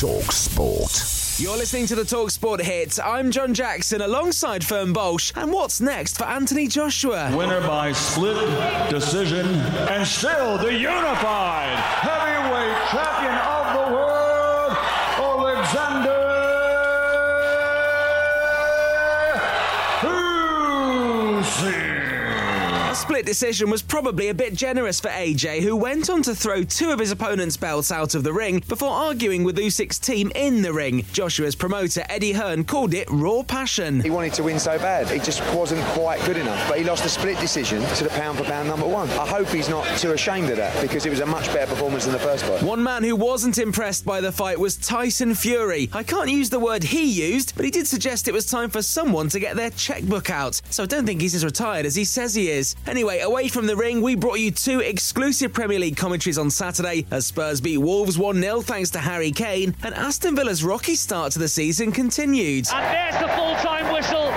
Talk Sport. You're listening to the Talk Sport hits. I'm John Jackson alongside Fern Bolsch. And what's next for Anthony Joshua? Winner by split decision and still the unified heavyweight champion of the world, A split decision was probably a bit generous for AJ, who went on to throw two of his opponent's belts out of the ring before arguing with Usyk's team in the ring. Joshua's promoter Eddie Hearn called it raw passion. He wanted to win so bad. He just wasn't quite good enough. But he lost a split decision to the pound for pound number one. I hope he's not too ashamed of that because it was a much better performance than the first fight. One man who wasn't impressed by the fight was Tyson Fury. I can't use the word he used, but he did suggest it was time for someone to get their checkbook out. So I don't think he's as retired as he says he is. Anyway, away from the ring, we brought you two exclusive Premier League commentaries on Saturday as Spurs beat Wolves 1 0 thanks to Harry Kane, and Aston Villa's rocky start to the season continued. And there's the full time whistle,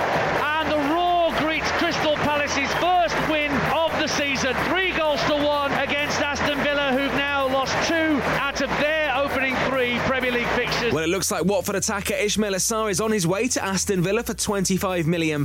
looks like Watford attacker Ismaila Sarr is on his way to Aston Villa for £25 million,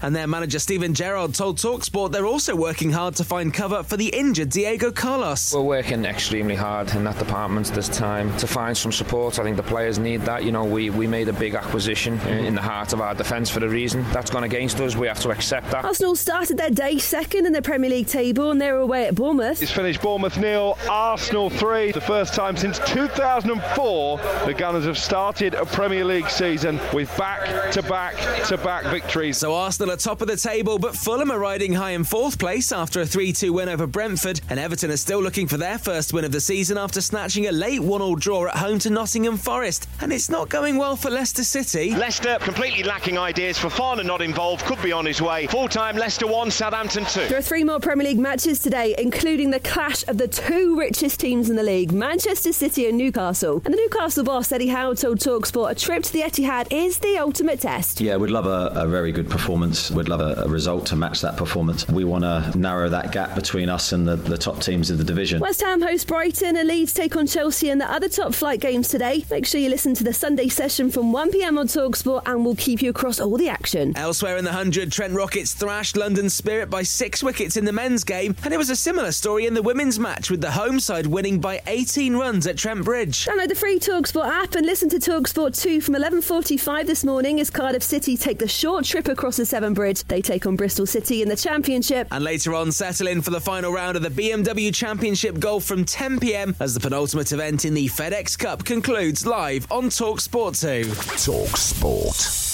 and their manager Steven Gerrard told Talksport they're also working hard to find cover for the injured Diego Carlos. We're working extremely hard in that department this time to find some support. I think the players need that. You know, we, we made a big acquisition in in the heart of our defence for a reason. That's gone against us. We have to accept that. Arsenal started their day second in the Premier League table and they're away at Bournemouth. It's finished Bournemouth nil, Arsenal three. The first time since 2004 the Gunners have started a Premier League season with back to back to back victories. So Arsenal are top of the table, but Fulham are riding high in fourth place after a 3-2 win over Brentford, and Everton are still looking for their first win of the season after snatching a late 1-all draw at home to Nottingham Forest. And it's not going well for Leicester City. Leicester completely lacking ideas. For Fofana not involved, could be on his way. Full time Leicester 1, Southampton 2. There are three more Premier League matches today, including the clash of the two richest teams in the league, Manchester City and Newcastle. And the Newcastle boss, Eddie Howe, told Talksport a trip to the Etihad is the ultimate test. Yeah, we'd love a, a very good performance. We'd love a, a result to match that performance. We want to narrow that gap between us and the, the top teams of the division. West Ham host Brighton and Leeds take on Chelsea and the other top flight games today. Make sure you listen to the Sunday session from 1pm on Talksport and we'll keep you across all the action. Elsewhere in the 100, Trent Rockets thrashed London Spirit by six wickets in the men's game, and it was a similar story in the women's match with the home side winning by 18 runs at Trent Bridge. Download the free Talksport app and listen to Talksport 2 from 11.45 this morning as Cardiff City take the short trip across the Severn Bridge. They take on Bristol City in the Championship. And later on, settle in for the final round of the BMW Championship Golf from 10pm as the penultimate event in the FedEx Cup concludes live on Talksport 2. Talk Sport.